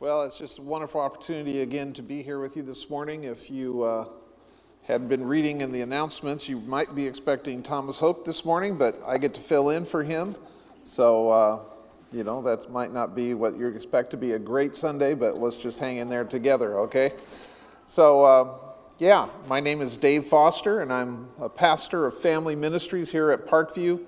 Well, it's just a wonderful opportunity again to be here with you this morning. If you uh, had been reading in the announcements, you might be expecting Thomas Hope this morning, but I get to fill in for him. So, uh, you know, that might not be what you expect to be a great Sunday, but let's just hang in there together, okay? So, uh, yeah, my name is Dave Foster, and I'm a pastor of family ministries here at Parkview.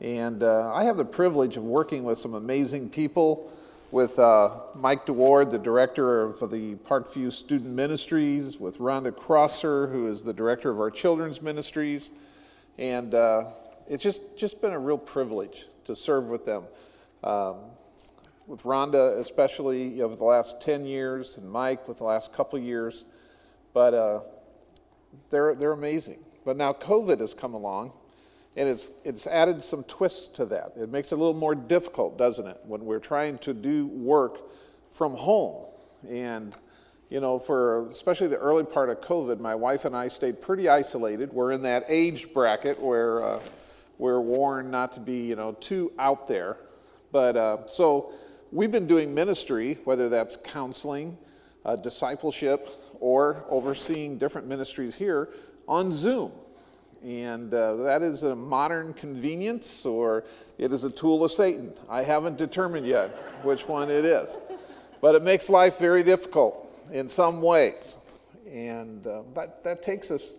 And uh, I have the privilege of working with some amazing people with uh, Mike DeWard, the director of the Parkview Student Ministries, with Rhonda Crosser, who is the director of our children's ministries. And uh, it's just, just been a real privilege to serve with them. Um, with Rhonda, especially over the last 10 years, and Mike with the last couple years. But uh, they're, they're amazing. But now COVID has come along, and it's, it's added some twists to that. It makes it a little more difficult, doesn't it, when we're trying to do work from home. And, you know, for especially the early part of COVID, my wife and I stayed pretty isolated. We're in that age bracket where uh, we're warned not to be, you know, too out there. But uh, so we've been doing ministry, whether that's counseling, uh, discipleship, or overseeing different ministries here on Zoom. And uh, that is a modern convenience or it is a tool of Satan. I haven't determined yet which one it is. But it makes life very difficult in some ways. And uh, that, that takes us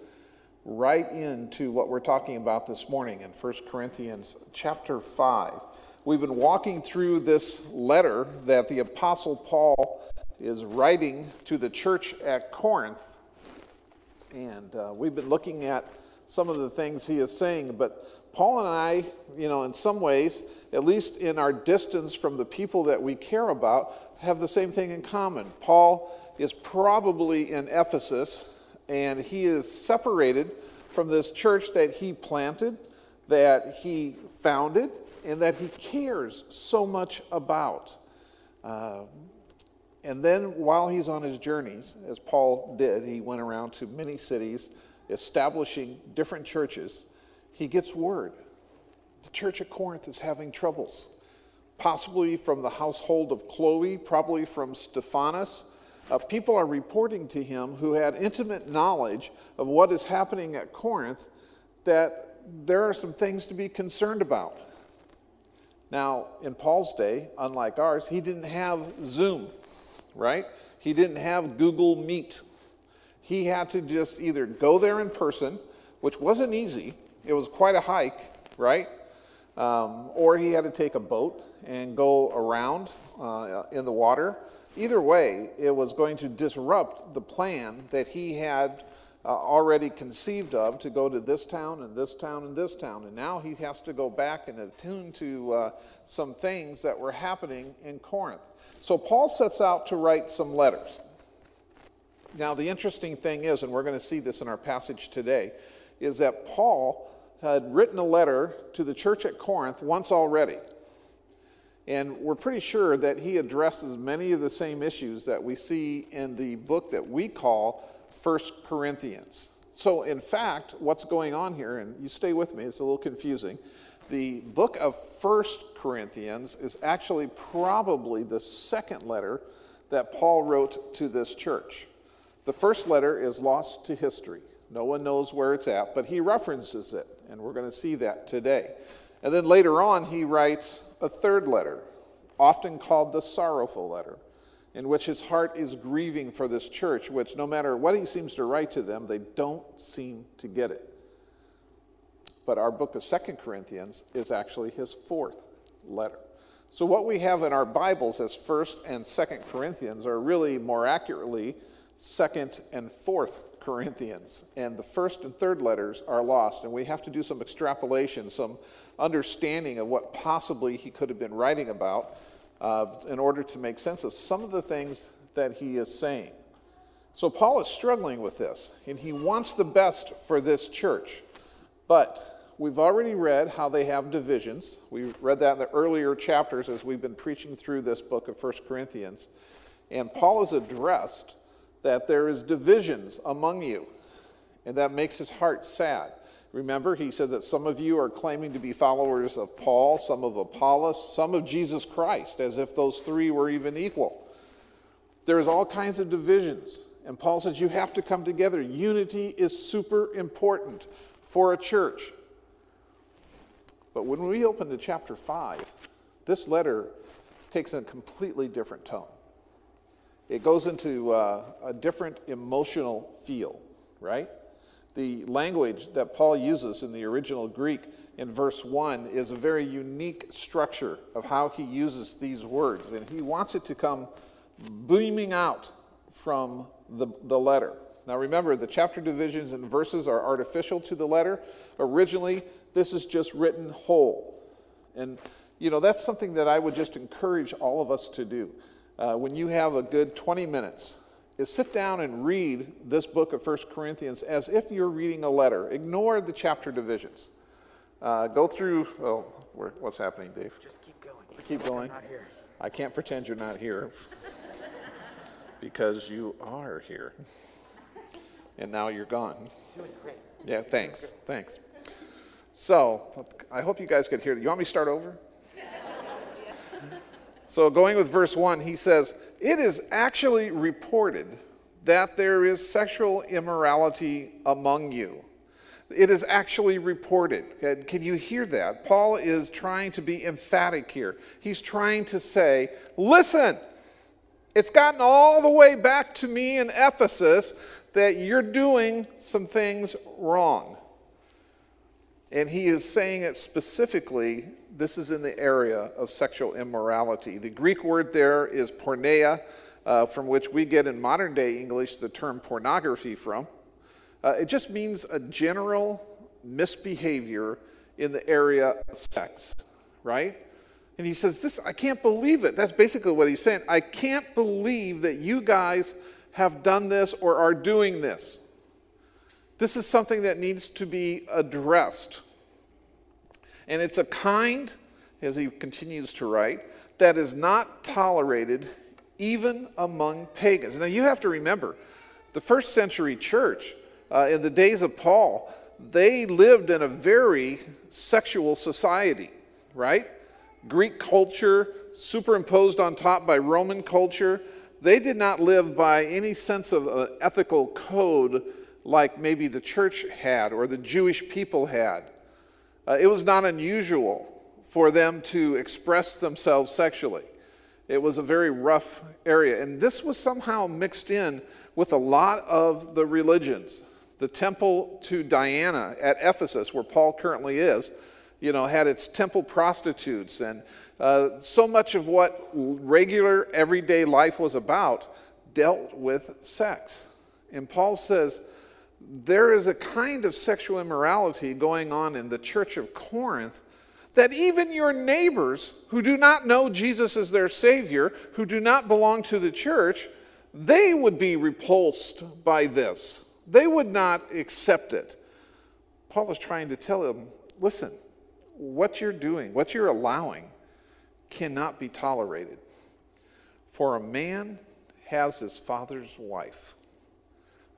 right into what we're talking about this morning in 1 Corinthians chapter 5. We've been walking through this letter that the Apostle Paul is writing to the church at Corinth. And uh, we've been looking at some of the things he is saying. But Paul and I, you know, in some ways, at least in our distance from the people that we care about, have the same thing in common. Paul is probably in Ephesus, and he is separated from this church that he planted, that he founded, and that he cares so much about. Uh, and then while he's on his journeys, as Paul did, he went around to many cities establishing different churches, he gets word. The church at Corinth is having troubles, possibly from the household of Chloe, probably from Stephanas. Uh, people are reporting to him who had intimate knowledge of what is happening at Corinth that there are some things to be concerned about. Now, in Paul's day, unlike ours, he didn't have Zoom, right? He didn't have Google Meet he had to just either go there in person, which wasn't easy, it was quite a hike, right? Um, or he had to take a boat and go around uh, in the water. Either way, it was going to disrupt the plan that he had uh, already conceived of to go to this town and this town and this town. And now he has to go back and attune to uh, some things that were happening in Corinth. So Paul sets out to write some letters. Now, the interesting thing is, and we're going to see this in our passage today, is that Paul had written a letter to the church at Corinth once already. And we're pretty sure that he addresses many of the same issues that we see in the book that we call First Corinthians. So, in fact, what's going on here, and you stay with me, it's a little confusing. The book of First Corinthians is actually probably the second letter that Paul wrote to this church. The first letter is lost to history. No one knows where it's at, but he references it, and we're going to see that today. And then later on, he writes a third letter, often called the sorrowful letter, in which his heart is grieving for this church, which no matter what he seems to write to them, they don't seem to get it. But our book of Second Corinthians is actually his fourth letter. So what we have in our Bibles as 1st and 2nd Corinthians are really more accurately second and fourth Corinthians, and the first and third letters are lost. And we have to do some extrapolation, some understanding of what possibly he could have been writing about uh, in order to make sense of some of the things that he is saying. So Paul is struggling with this, and he wants the best for this church. But we've already read how they have divisions. We've read that in the earlier chapters as we've been preaching through this book of First Corinthians. And Paul has addressed that there is divisions among you, and that makes his heart sad. Remember, he said that some of you are claiming to be followers of Paul, some of Apollos, some of Jesus Christ, as if those three were even equal. There's all kinds of divisions. And Paul says you have to come together. Unity is super important for a church. But when we open to chapter 5, this letter takes a completely different tone. It goes into uh, a different emotional feel, right? The language that Paul uses in the original Greek in verse 1 is a very unique structure of how he uses these words, and he wants it to come beaming out from the, the letter. Now remember, the chapter divisions and verses are artificial to the letter. Originally, this is just written whole. And, you know, that's something that I would just encourage all of us to do. Uh, when you have a good 20 minutes, is sit down and read this book of 1 Corinthians as if you're reading a letter. Ignore the chapter divisions. Uh, go through, oh, what's happening, Dave? Just keep going. Keep going. I'm not here. I can't pretend you're not here because you are here. And now you're gone. Doing great. Yeah, thanks. Thanks. So, I hope you guys could hear. You want me to start over? So, going with verse 1, he says, It is actually reported that there is sexual immorality among you. It is actually reported. Can you hear that? Paul is trying to be emphatic here. He's trying to say, Listen, it's gotten all the way back to me in Ephesus that you're doing some things wrong. And he is saying it specifically, this is in the area of sexual immorality. The Greek word there is porneia, uh, from which we get in modern day English the term pornography from. Uh, it just means a general misbehavior in the area of sex, right? And he says, This, I can't believe it. That's basically what he's saying. I can't believe that you guys have done this or are doing this. This is something that needs to be addressed. And it's a kind, as he continues to write, that is not tolerated even among pagans. Now you have to remember, the first century church, uh, in the days of Paul, they lived in a very sexual society, right? Greek culture superimposed on top by Roman culture. They did not live by any sense of uh, ethical code like maybe the church had or the Jewish people had. Uh, it was not unusual for them to express themselves sexually. It was a very rough area. And this was somehow mixed in with a lot of the religions. The temple to Diana at Ephesus, where Paul currently is, you know, had its temple prostitutes. And uh, so much of what regular everyday life was about dealt with sex. And Paul says there is a kind of sexual immorality going on in the church of Corinth that even your neighbors who do not know Jesus as their Savior, who do not belong to the church, they would be repulsed by this. They would not accept it. Paul is trying to tell them listen, what you're doing, what you're allowing, cannot be tolerated. For a man has his father's wife.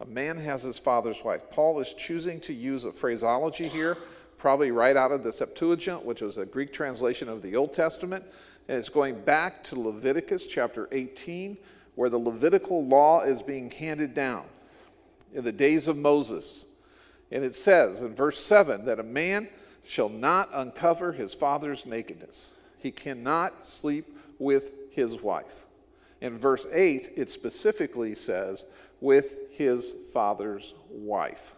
A man has his father's wife. Paul is choosing to use a phraseology here, probably right out of the Septuagint, which was a Greek translation of the Old Testament. And it's going back to Leviticus chapter 18, where the Levitical law is being handed down in the days of Moses. And it says in verse 7 that a man shall not uncover his father's nakedness. He cannot sleep with his wife. In verse 8, it specifically says, with his father's wife,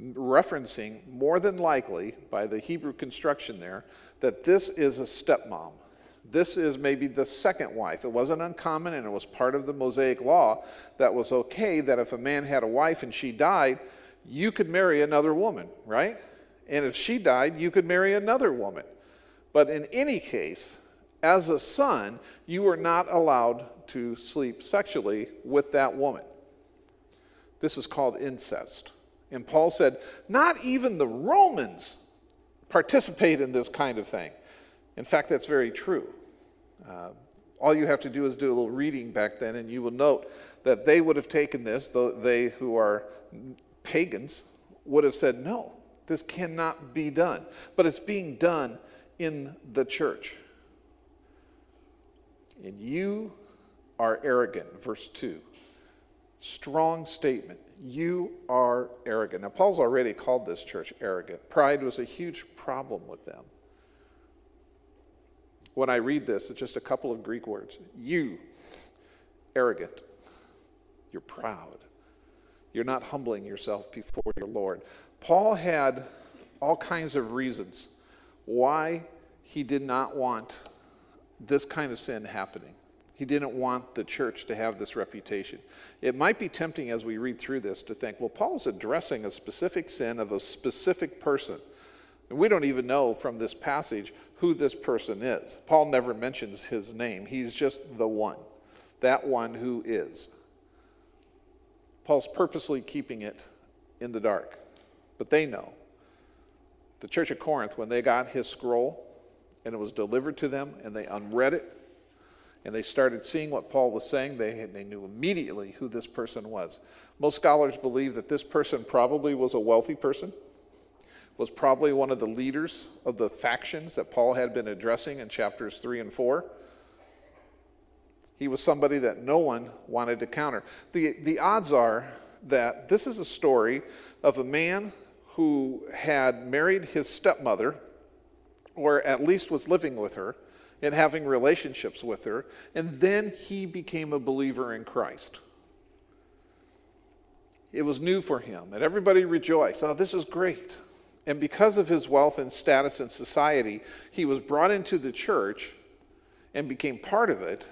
referencing more than likely by the Hebrew construction there that this is a stepmom. This is maybe the second wife. It wasn't uncommon and it was part of the Mosaic law that was okay that if a man had a wife and she died, you could marry another woman, right? And if she died, you could marry another woman. But in any case, as a son, you were not allowed to sleep sexually with that woman. This is called incest. And Paul said, not even the Romans participate in this kind of thing. In fact, that's very true. Uh, all you have to do is do a little reading back then, and you will note that they would have taken this, though they who are pagans would have said, no, this cannot be done. But it's being done in the church. And you are arrogant, verse 2. Strong statement. You are arrogant. Now, Paul's already called this church arrogant. Pride was a huge problem with them. When I read this, it's just a couple of Greek words. You, arrogant. You're proud. You're not humbling yourself before your Lord. Paul had all kinds of reasons why he did not want this kind of sin happening. He didn't want the church to have this reputation. It might be tempting as we read through this to think, well, Paul's addressing a specific sin of a specific person. And we don't even know from this passage who this person is. Paul never mentions his name, he's just the one, that one who is. Paul's purposely keeping it in the dark, but they know. The church of Corinth, when they got his scroll and it was delivered to them and they unread it, and they started seeing what Paul was saying, they, they knew immediately who this person was. Most scholars believe that this person probably was a wealthy person, was probably one of the leaders of the factions that Paul had been addressing in chapters 3 and 4. He was somebody that no one wanted to counter. The, the odds are that this is a story of a man who had married his stepmother, or at least was living with her and having relationships with her, and then he became a believer in Christ. It was new for him, and everybody rejoiced. Oh, this is great. And because of his wealth and status in society, he was brought into the church and became part of it.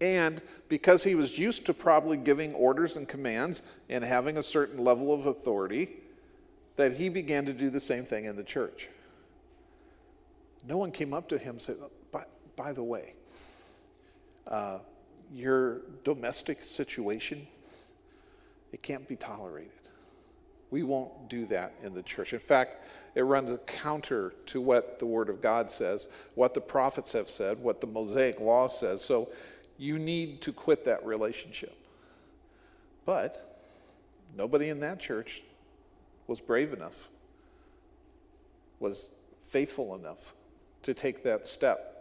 And because he was used to probably giving orders and commands and having a certain level of authority, that he began to do the same thing in the church. No one came up to him and said, by the way, uh, your domestic situation, it can't be tolerated. We won't do that in the church. In fact, it runs counter to what the Word of God says, what the prophets have said, what the Mosaic Law says. So you need to quit that relationship. But nobody in that church was brave enough, was faithful enough to take that step.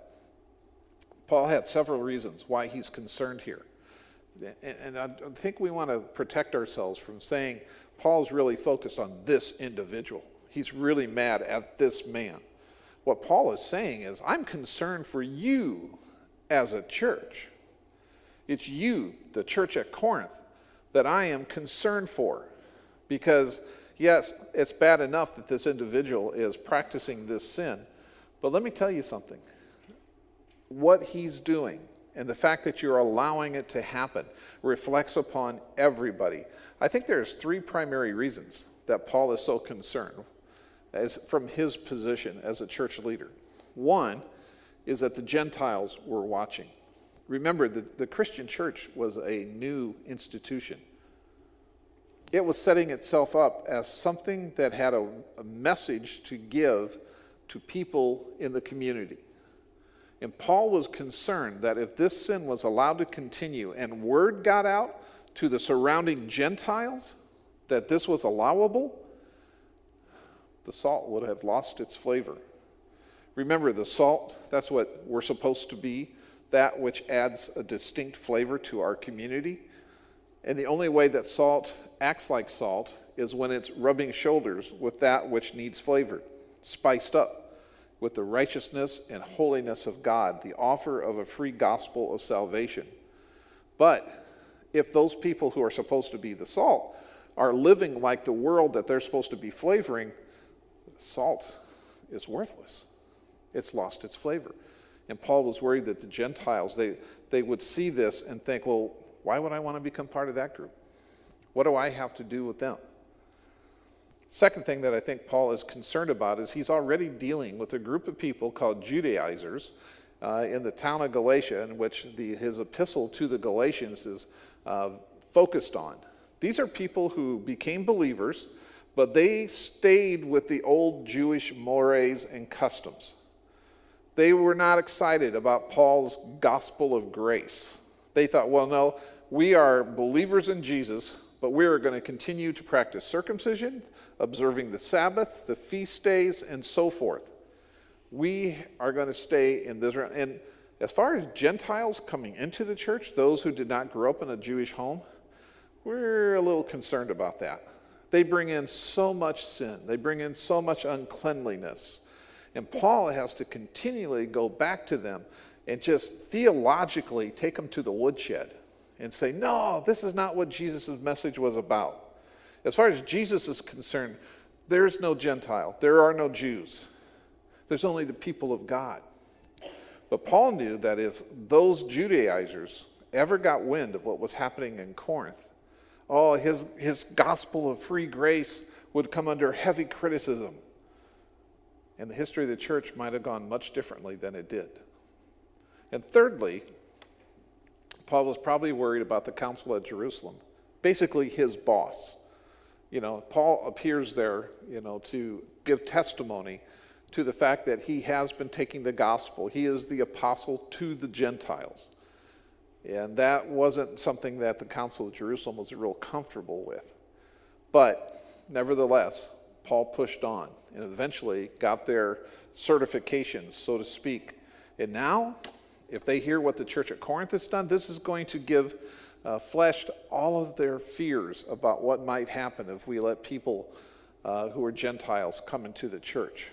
Paul had several reasons why he's concerned here. And I think we want to protect ourselves from saying Paul's really focused on this individual. He's really mad at this man. What Paul is saying is, I'm concerned for you as a church. It's you, the church at Corinth, that I am concerned for. Because, yes, it's bad enough that this individual is practicing this sin. But let me tell you something what he's doing and the fact that you're allowing it to happen reflects upon everybody. I think there's three primary reasons that Paul is so concerned as from his position as a church leader. One is that the Gentiles were watching. Remember, the, the Christian church was a new institution. It was setting itself up as something that had a, a message to give to people in the community. And Paul was concerned that if this sin was allowed to continue and word got out to the surrounding Gentiles that this was allowable, the salt would have lost its flavor. Remember, the salt, that's what we're supposed to be, that which adds a distinct flavor to our community. And the only way that salt acts like salt is when it's rubbing shoulders with that which needs flavor, spiced up with the righteousness and holiness of God, the offer of a free gospel of salvation. But if those people who are supposed to be the salt are living like the world that they're supposed to be flavoring, salt is worthless. It's lost its flavor. And Paul was worried that the Gentiles, they, they would see this and think, well, why would I want to become part of that group? What do I have to do with them? Second thing that I think Paul is concerned about is he's already dealing with a group of people called Judaizers uh, in the town of Galatia, in which the, his epistle to the Galatians is uh, focused on. These are people who became believers, but they stayed with the old Jewish mores and customs. They were not excited about Paul's gospel of grace. They thought, well, no, we are believers in Jesus, but we are going to continue to practice circumcision, observing the Sabbath, the feast days, and so forth. We are going to stay in this. And As far as Gentiles coming into the church, those who did not grow up in a Jewish home, we're a little concerned about that. They bring in so much sin, they bring in so much uncleanliness. And Paul has to continually go back to them and just theologically take them to the woodshed and say, no, this is not what Jesus' message was about. As far as Jesus is concerned, there's no Gentile, there are no Jews, there's only the people of God. But Paul knew that if those Judaizers ever got wind of what was happening in Corinth, oh, his, his gospel of free grace would come under heavy criticism. And the history of the church might have gone much differently than it did. And thirdly, Paul was probably worried about the council at Jerusalem, basically his boss. You know, Paul appears there, you know, to give testimony to the fact that he has been taking the gospel. He is the apostle to the Gentiles. And that wasn't something that the Council of Jerusalem was real comfortable with. But nevertheless, Paul pushed on and eventually got their certifications, so to speak. And now, if they hear what the church at Corinth has done, this is going to give uh, flesh to all of their fears about what might happen if we let people uh, who are Gentiles come into the church.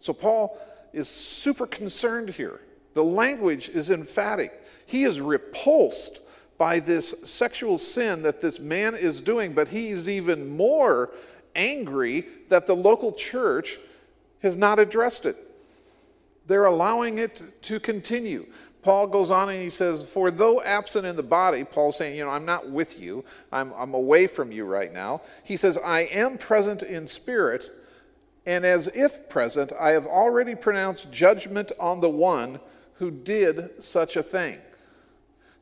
So Paul is super concerned here. The language is emphatic. He is repulsed by this sexual sin that this man is doing, but he is even more angry that the local church has not addressed it. They're allowing it to continue. Paul goes on and he says, For though absent in the body, Paul's saying, You know, I'm not with you, I'm, I'm away from you right now. He says, I am present in spirit and as if present, I have already pronounced judgment on the one who did such a thing.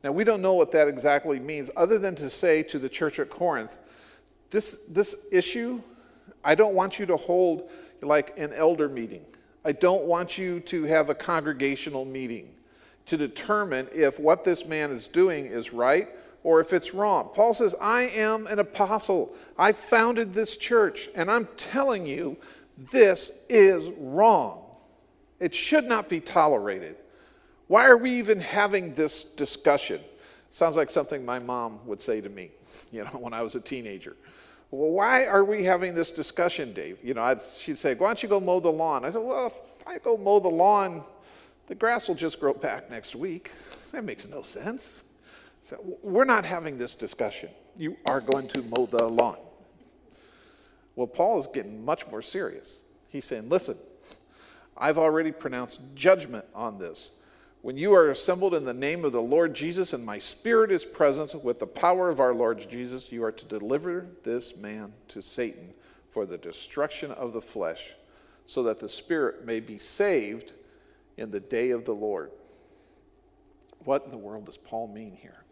Now, we don't know what that exactly means, other than to say to the church at Corinth, this, this issue, I don't want you to hold like an elder meeting. I don't want you to have a congregational meeting to determine if what this man is doing is right or if it's wrong. Paul says, I am an apostle. I founded this church, and I'm telling you this is wrong. It should not be tolerated. Why are we even having this discussion? Sounds like something my mom would say to me, you know, when I was a teenager. Well, why are we having this discussion, Dave? You know, I'd, she'd say, why don't you go mow the lawn? I said, well, if I go mow the lawn, the grass will just grow back next week. That makes no sense. So we're not having this discussion. You are going to mow the lawn. Well, Paul is getting much more serious. He's saying, listen, I've already pronounced judgment on this. When you are assembled in the name of the Lord Jesus and my spirit is present with the power of our Lord Jesus, you are to deliver this man to Satan for the destruction of the flesh, so that the spirit may be saved in the day of the Lord. What in the world does Paul mean here?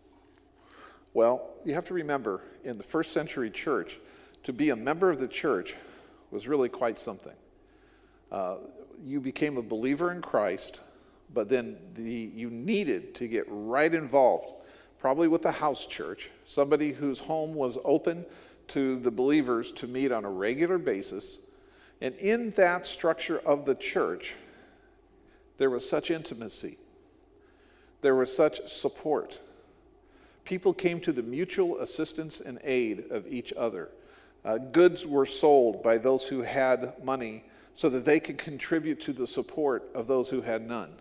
Well, you have to remember in the first century church, to be a member of the church was really quite something. Uh, you became a believer in Christ, but then the, you needed to get right involved, probably with a house church, somebody whose home was open to the believers to meet on a regular basis. And in that structure of the church, there was such intimacy, there was such support. People came to the mutual assistance and aid of each other. Uh, goods were sold by those who had money so that they could contribute to the support of those who had none.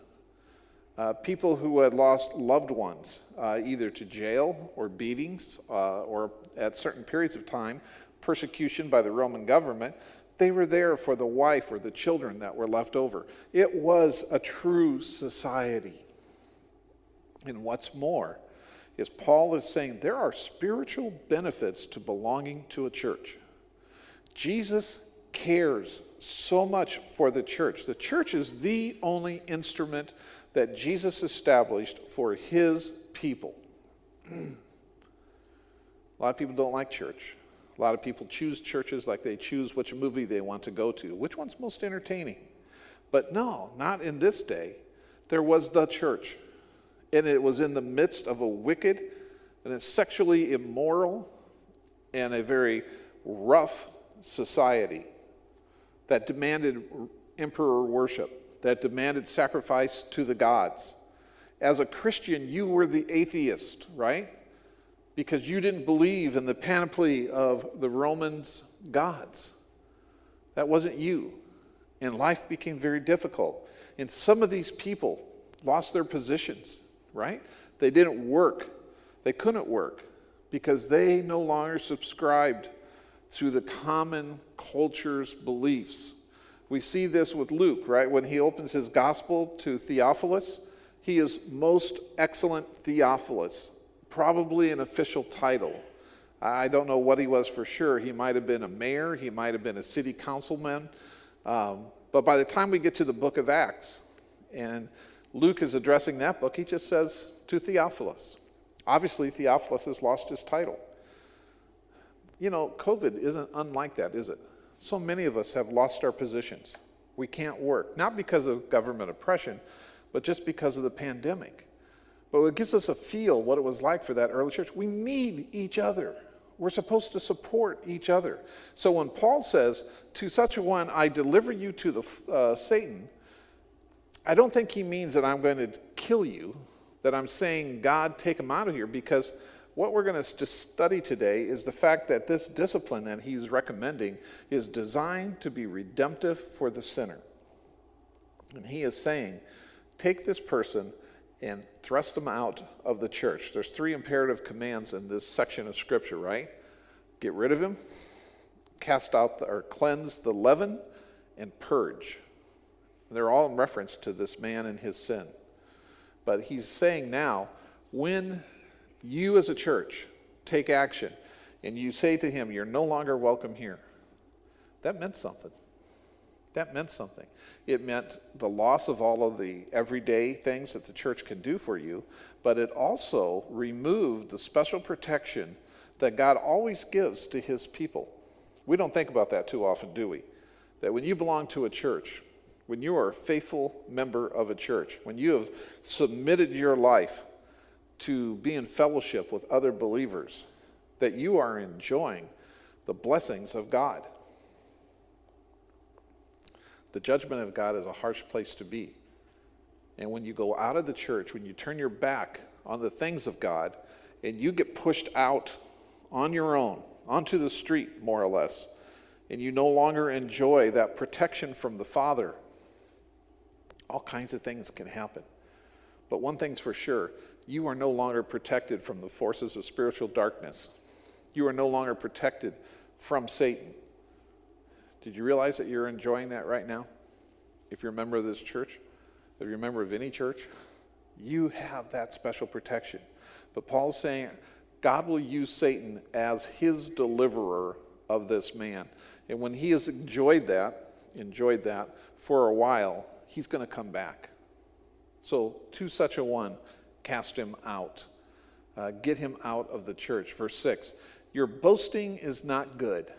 Uh, people who had lost loved ones, uh, either to jail or beatings, uh, or at certain periods of time, persecution by the Roman government, they were there for the wife or the children that were left over. It was a true society. And what's more, is Paul is saying there are spiritual benefits to belonging to a church. Jesus cares so much for the church. The church is the only instrument that Jesus established for his people. a lot of people don't like church. A lot of people choose churches like they choose which movie they want to go to. Which one's most entertaining? But no, not in this day. There was the church and it was in the midst of a wicked and a sexually immoral and a very rough society that demanded emperor worship, that demanded sacrifice to the gods. As a Christian, you were the atheist, right? Because you didn't believe in the panoply of the Romans' gods. That wasn't you. And life became very difficult. And some of these people lost their positions, right? They didn't work. They couldn't work because they no longer subscribed through the common culture's beliefs. We see this with Luke, right? When he opens his gospel to Theophilus, he is most excellent Theophilus, probably an official title. I don't know what he was for sure. He might have been a mayor, he might have been a city councilman. Um, but by the time we get to the book of Acts, and Luke is addressing that book, he just says to Theophilus. Obviously, Theophilus has lost his title. You know, COVID isn't unlike that, is it? So many of us have lost our positions. We can't work, not because of government oppression, but just because of the pandemic. But it gives us a feel what it was like for that early church. We need each other. We're supposed to support each other. So when Paul says, To such a one I deliver you to the uh, Satan, I don't think he means that I'm going to kill you, that I'm saying, God, take him out of here, because what we're going to study today is the fact that this discipline that he's recommending is designed to be redemptive for the sinner. And he is saying, take this person and thrust them out of the church. There's three imperative commands in this section of scripture, right? Get rid of him, cast out the, or cleanse the leaven, and purge. They're all in reference to this man and his sin. But he's saying now, when you as a church take action and you say to him, You're no longer welcome here, that meant something. That meant something. It meant the loss of all of the everyday things that the church can do for you, but it also removed the special protection that God always gives to his people. We don't think about that too often, do we? That when you belong to a church, when you are a faithful member of a church, when you have submitted your life to be in fellowship with other believers, that you are enjoying the blessings of God. The judgment of God is a harsh place to be. And when you go out of the church, when you turn your back on the things of God, and you get pushed out on your own, onto the street, more or less, and you no longer enjoy that protection from the Father all kinds of things can happen. But one thing's for sure you are no longer protected from the forces of spiritual darkness. You are no longer protected from Satan. Did you realize that you're enjoying that right now? If you're a member of this church, if you're a member of any church, you have that special protection. But Paul's saying God will use Satan as his deliverer of this man. And when he has enjoyed that, enjoyed that for a while, he's going to come back. So, to such a one, cast him out. Uh, get him out of the church. Verse 6 Your boasting is not good.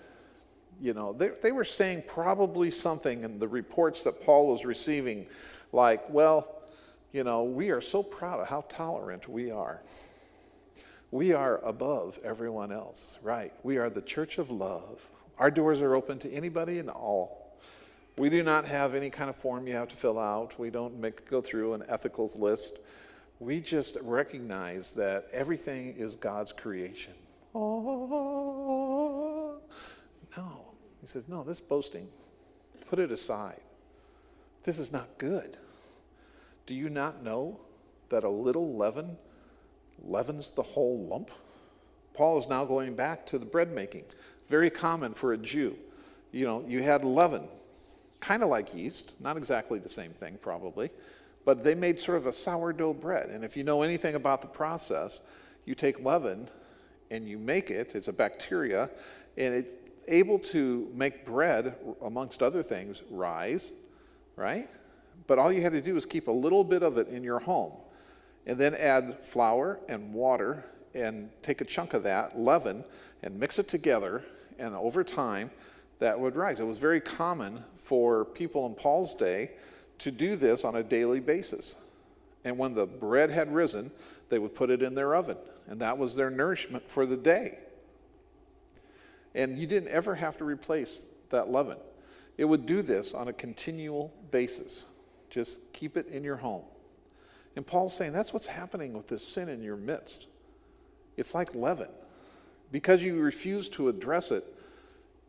You know, they, they were saying probably something in the reports that Paul was receiving, like, well, you know, we are so proud of how tolerant we are. We are above everyone else, right? We are the church of love. Our doors are open to anybody and all. We do not have any kind of form you have to fill out. We don't make, go through an ethicals list. We just recognize that everything is God's creation. Oh, no. He says, no, this boasting, put it aside. This is not good. Do you not know that a little leaven leavens the whole lump? Paul is now going back to the bread making. Very common for a Jew. You know, you had leaven, kind of like yeast, not exactly the same thing probably, but they made sort of a sourdough bread. And if you know anything about the process, you take leaven and you make it, it's a bacteria, and it's able to make bread, amongst other things, rise, right? But all you had to do was keep a little bit of it in your home and then add flour and water and take a chunk of that leaven and mix it together. And over time, that would rise. It was very common for people in Paul's day to do this on a daily basis. And when the bread had risen, they would put it in their oven, and that was their nourishment for the day. And you didn't ever have to replace that leaven. It would do this on a continual basis. Just keep it in your home. And Paul's saying that's what's happening with this sin in your midst. It's like leaven. Because you refuse to address it,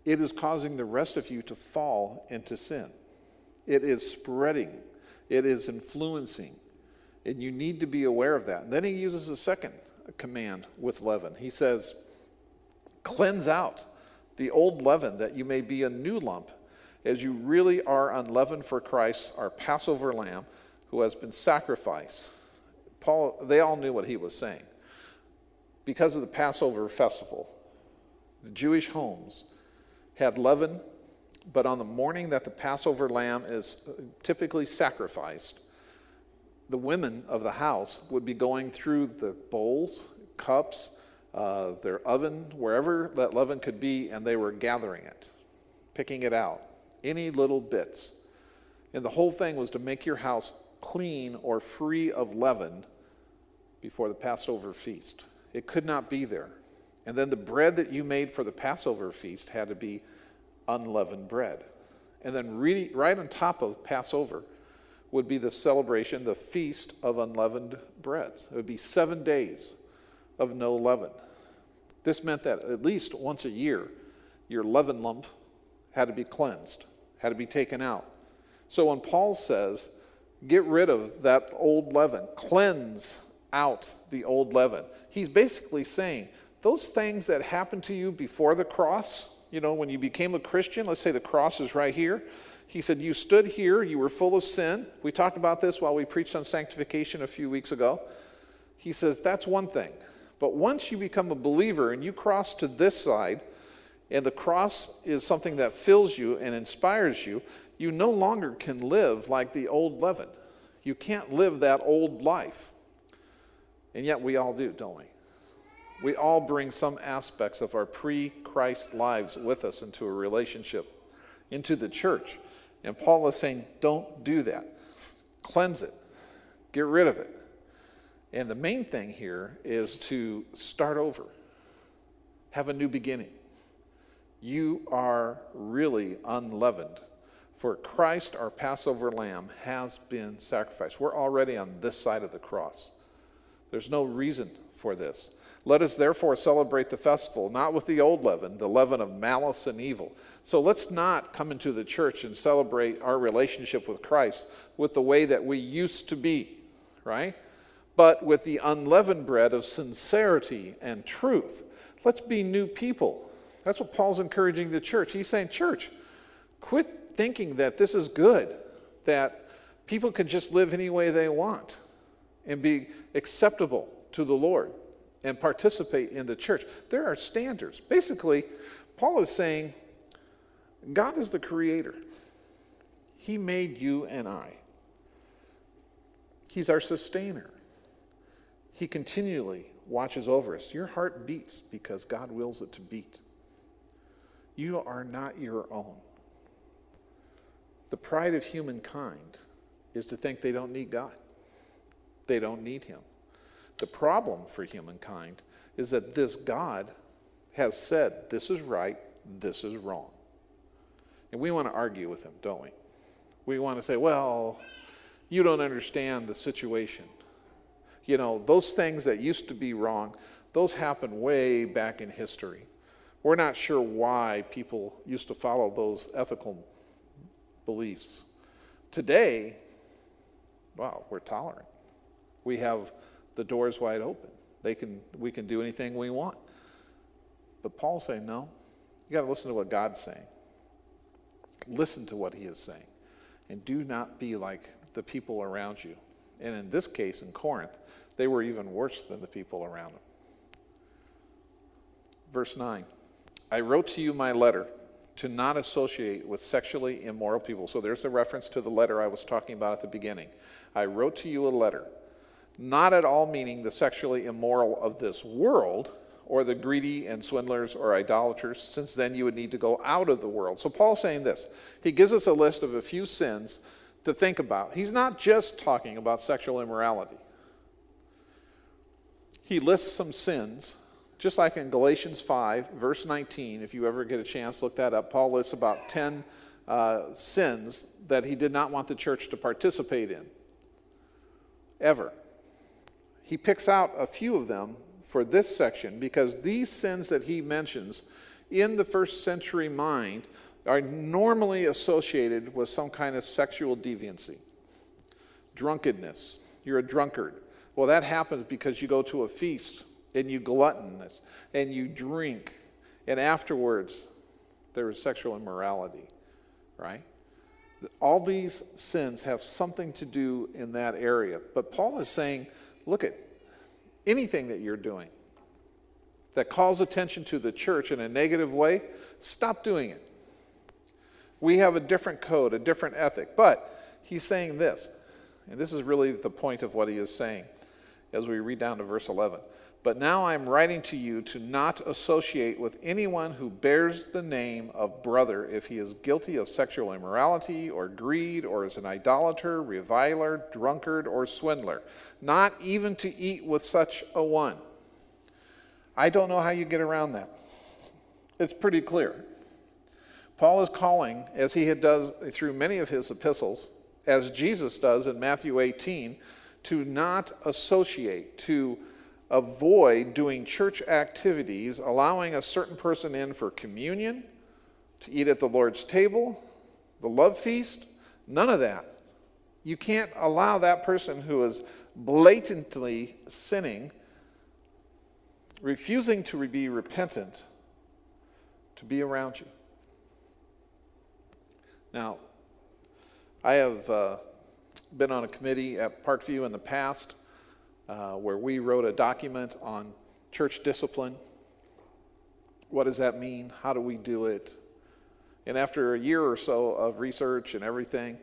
it is causing the rest of you to fall into sin. It is spreading, it is influencing, and you need to be aware of that. And then he uses a second command with leaven. He says, Cleanse out the old leaven that you may be a new lump, as you really are unleavened for Christ, our Passover lamb, who has been sacrificed. Paul, they all knew what he was saying. Because of the Passover festival, the Jewish homes had leaven, but on the morning that the Passover lamb is typically sacrificed, the women of the house would be going through the bowls, cups, uh, their oven, wherever that leaven could be, and they were gathering it, picking it out, any little bits. And the whole thing was to make your house clean or free of leaven before the Passover feast. It could not be there. And then the bread that you made for the Passover feast had to be unleavened bread. And then, really, right on top of Passover, would be the celebration, the feast of unleavened breads. It would be seven days of no leaven. This meant that at least once a year, your leaven lump had to be cleansed, had to be taken out. So when Paul says, get rid of that old leaven, cleanse out the old leaven, he's basically saying, those things that happened to you before the cross, you know, when you became a Christian, let's say the cross is right here, he said, You stood here, you were full of sin. We talked about this while we preached on sanctification a few weeks ago. He says, That's one thing. But once you become a believer and you cross to this side, and the cross is something that fills you and inspires you, you no longer can live like the old leaven. You can't live that old life. And yet we all do, don't we? We all bring some aspects of our pre Christ lives with us into a relationship, into the church. And Paul is saying, don't do that. Cleanse it, get rid of it. And the main thing here is to start over, have a new beginning. You are really unleavened. For Christ, our Passover lamb, has been sacrificed. We're already on this side of the cross. There's no reason for this. Let us therefore celebrate the festival, not with the old leaven, the leaven of malice and evil. So let's not come into the church and celebrate our relationship with Christ with the way that we used to be, right? But with the unleavened bread of sincerity and truth. Let's be new people. That's what Paul's encouraging the church. He's saying, Church, quit thinking that this is good, that people can just live any way they want and be acceptable to the Lord and participate in the church. There are standards. Basically, Paul is saying God is the creator, He made you and I. He's our sustainer. He continually watches over us. Your heart beats because God wills it to beat. You are not your own. The pride of humankind is to think they don't need God, they don't need Him. The problem for humankind is that this God has said, this is right, this is wrong. And we want to argue with him, don't we? We want to say, well, you don't understand the situation. You know, those things that used to be wrong, those happened way back in history. We're not sure why people used to follow those ethical beliefs. Today, wow, we're tolerant. We have the door's wide open. They can, we can do anything we want. But Paul's saying, no, you got to listen to what God's saying. Listen to what he is saying. And do not be like the people around you. And in this case, in Corinth, they were even worse than the people around them. Verse 9 I wrote to you my letter to not associate with sexually immoral people. So there's a reference to the letter I was talking about at the beginning. I wrote to you a letter not at all meaning the sexually immoral of this world or the greedy and swindlers or idolaters, since then you would need to go out of the world. So Paul's saying this. He gives us a list of a few sins to think about. He's not just talking about sexual immorality. He lists some sins, just like in Galatians 5, verse 19. If you ever get a chance, look that up. Paul lists about 10 uh, sins that he did not want the church to participate in, ever. he picks out a few of them for this section because these sins that he mentions in the first century mind are normally associated with some kind of sexual deviancy. Drunkenness. You're a drunkard. Well, that happens because you go to a feast and you gluttonous and you drink, and afterwards there is sexual immorality, right? All these sins have something to do in that area. But Paul is saying, look at anything that you're doing that calls attention to the church in a negative way, stop doing it. We have a different code, a different ethic. But he's saying this, and this is really the point of what he is saying as we read down to verse 11. But now I am writing to you to not associate with anyone who bears the name of brother if he is guilty of sexual immorality or greed or is an idolater, reviler, drunkard, or swindler, not even to eat with such a one. I don't know how you get around that. It's pretty clear. Paul is calling, as he does through many of his epistles, as Jesus does in Matthew 18, to not associate, to avoid doing church activities, allowing a certain person in for communion, to eat at the Lord's table, the love feast, none of that. You can't allow that person who is blatantly sinning, refusing to be repentant, to be around you. Now, I have uh, been on a committee at Parkview in the past uh, where we wrote a document on church discipline. What does that mean? How do we do it? And after a year or so of research and everything,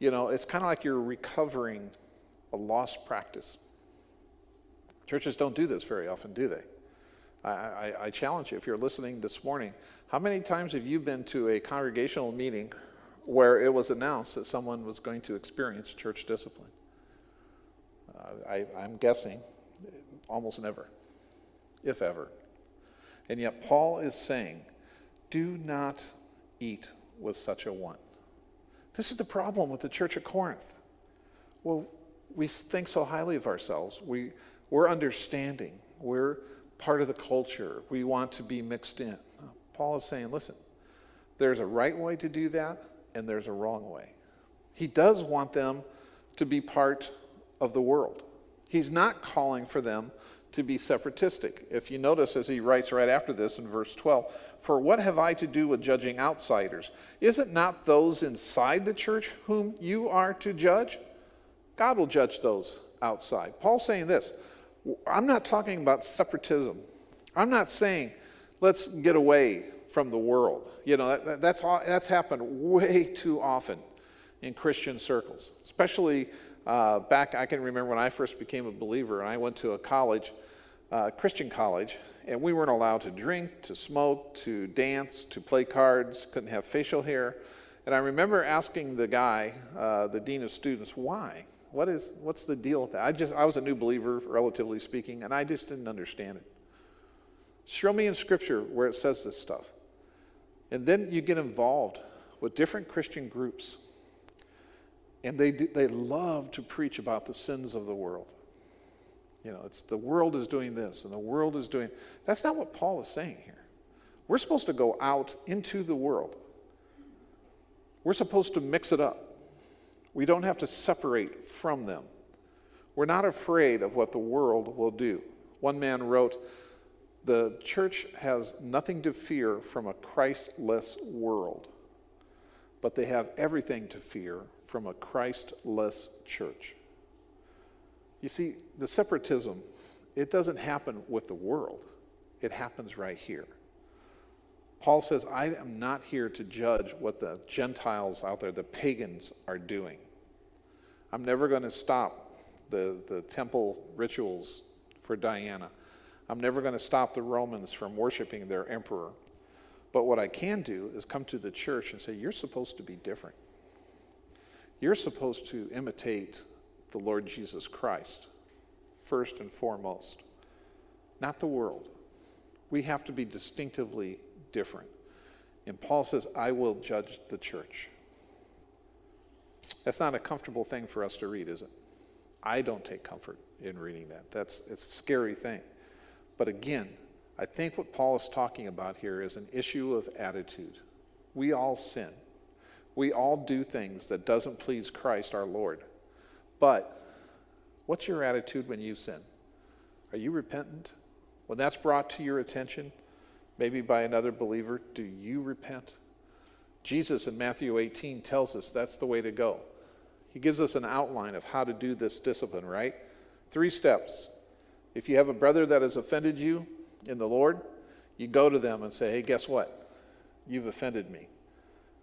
you know, it's kind of like you're recovering a lost practice. Churches don't do this very often, do they? I, I, I, challenge you, if you're listening this morning, how many times have you been to a congregational meeting where it was announced that someone was going to experience church discipline? Uh, I, I'm guessing almost never, if ever. And yet, Paul is saying, do not eat with such a one. This is the problem with the church of Corinth. Well, we think so highly of ourselves. We, we're understanding. We're part of the culture. We want to be mixed in. Paul is saying, listen, there's a right way to do that, and there's a wrong way. He does want them to be part of the world. He's not calling for them to be separatistic. If you notice, as he writes right after this in verse 12, For what have I to do with judging outsiders? Is it not those inside the church whom you are to judge? God will judge those outside. Paul's saying this I'm not talking about separatism. I'm not saying let's get away from the world. You know, that, that's, that's happened way too often in Christian circles, especially uh, back, I can remember when I first became a believer, and I went to a college, uh, Christian college, and we weren't allowed to drink, to smoke, to dance, to play cards, couldn't have facial hair. And I remember asking the guy, uh, the dean of students, why? What is, what's the deal with that? I, just, I was a new believer, relatively speaking, and I just didn't understand it. Show me in Scripture where it says this stuff. And then you get involved with different Christian groups and they, do, they love to preach about the sins of the world. You know, it's the world is doing this and the world is doing. That's not what Paul is saying here. We're supposed to go out into the world. We're supposed to mix it up. We don't have to separate from them. We're not afraid of what the world will do. One man wrote, The church has nothing to fear from a Christless world, but they have everything to fear from a Christless church. You see, the separatism, it doesn't happen with the world, it happens right here. Paul says, I am not here to judge what the Gentiles out there, the pagans, are doing. I'm never going to stop the, the temple rituals for Diana. I'm never going to stop the Romans from worshiping their emperor. But what I can do is come to the church and say, You're supposed to be different. You're supposed to imitate the Lord Jesus Christ first and foremost, not the world. We have to be distinctively different. And Paul says, I will judge the church. That's not a comfortable thing for us to read, is it? I don't take comfort in reading that. That's it's a scary thing. But again, I think what Paul is talking about here is an issue of attitude. We all sin. We all do things that doesn't please Christ our Lord. But what's your attitude when you sin? Are you repentant? When that's brought to your attention, maybe by another believer, do you repent? Jesus in Matthew 18 tells us that's the way to go. He gives us an outline of how to do this discipline, right? Three steps. If you have a brother that has offended you in the Lord, you go to them and say, hey, guess what? You've offended me.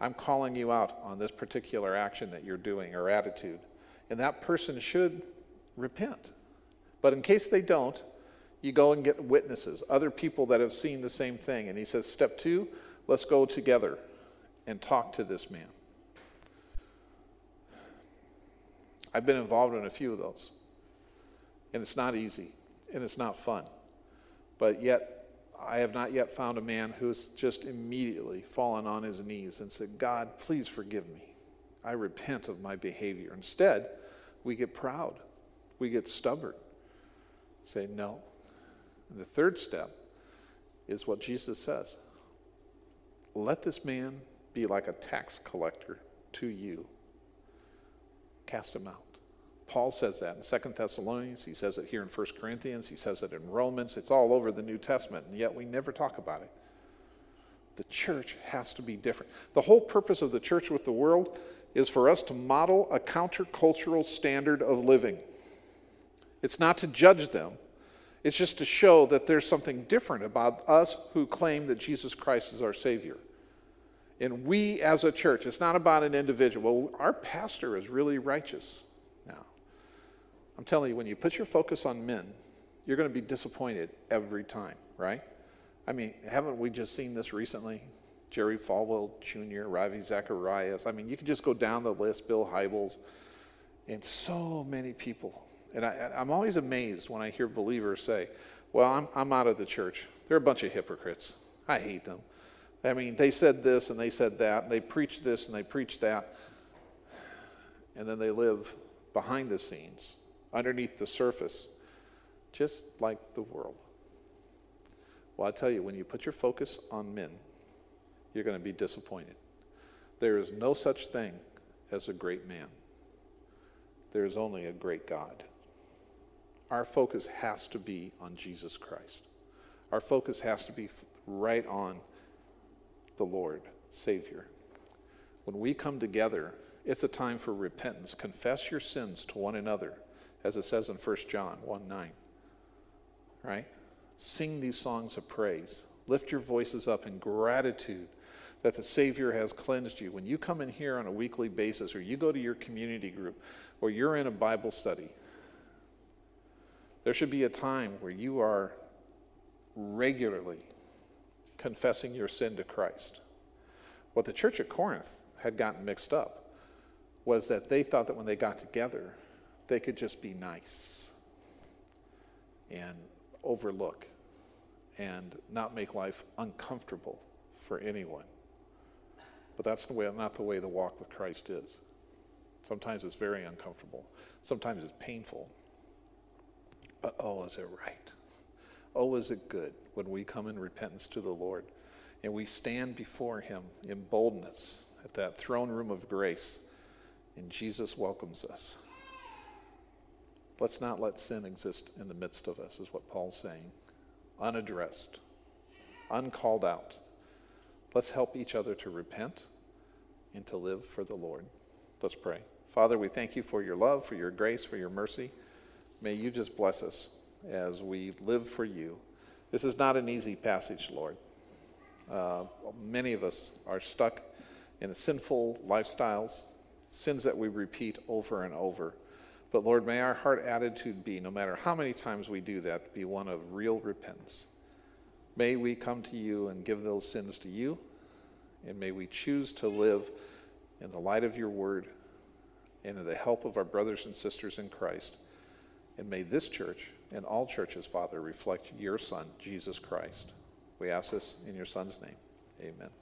I'm calling you out on this particular action that you're doing or attitude. And that person should repent. But in case they don't, you go and get witnesses, other people that have seen the same thing. And he says, Step two, let's go together and talk to this man. I've been involved in a few of those. And it's not easy and it's not fun. But yet, I have not yet found a man who has just immediately fallen on his knees and said, God, please forgive me. I repent of my behavior. Instead, we get proud, we get stubborn, say no. And the third step is what Jesus says let this man be like a tax collector to you. Cast him out. Paul says that in Second Thessalonians. He says it here in First Corinthians. He says it in Romans. It's all over the New Testament, and yet we never talk about it. The church has to be different. The whole purpose of the church with the world is for us to model a countercultural standard of living. It's not to judge them, it's just to show that there's something different about us who claim that Jesus Christ is our Savior. And we as a church, it's not about an individual. Our pastor is really righteous. I'm telling you, when you put your focus on men, you're going to be disappointed every time, right? I mean, haven't we just seen this recently? Jerry Falwell Jr., Ravi Zacharias. I mean, you can just go down the list, Bill Hybels, and so many people. And I, am always amazed when I hear believers say, Well, I'm, I'm out of the church. They're a bunch of hypocrites. I hate them. I mean, they said this and they said that, and they preached this and they preached that, and then they live behind the scenes underneath the surface, just like the world. Well, I tell you, when you put your focus on men, you're going to be disappointed. There is no such thing as a great man, there is only a great God. Our focus has to be on Jesus Christ. Our focus has to be right on the Lord, Savior. When we come together, it's a time for repentance. Confess your sins to one another as it says in 1 John 1 9. Right? Sing these songs of praise. Lift your voices up in gratitude that the Savior has cleansed you. When you come in here on a weekly basis, or you go to your community group, or you're in a Bible study, there should be a time where you are regularly confessing your sin to Christ. What the church at Corinth had gotten mixed up was that they thought that when they got together, they could just be nice and overlook and not make life uncomfortable for anyone. But that's the way, not the way the walk with Christ is. Sometimes it's very uncomfortable. Sometimes it's painful. But oh, is it right? Oh, is it good when we come in repentance to the Lord and we stand before Him in boldness at that throne room of grace and Jesus welcomes us. Let's not let sin exist in the midst of us, is what Paul's saying. Unaddressed, uncalled out. Let's help each other to repent and to live for the Lord. Let's pray. Father, we thank you for your love, for your grace, for your mercy. May you just bless us as we live for you. This is not an easy passage, Lord. Uh, many of us are stuck in sinful lifestyles, sins that we repeat over and over. But Lord, may our heart attitude be, no matter how many times we do that, be one of real repentance. May we come to you and give those sins to you, and may we choose to live in the light of your word and in the help of our brothers and sisters in Christ. And may this church and all churches, Father, reflect your Son, Jesus Christ. We ask this in your Son's name. Amen.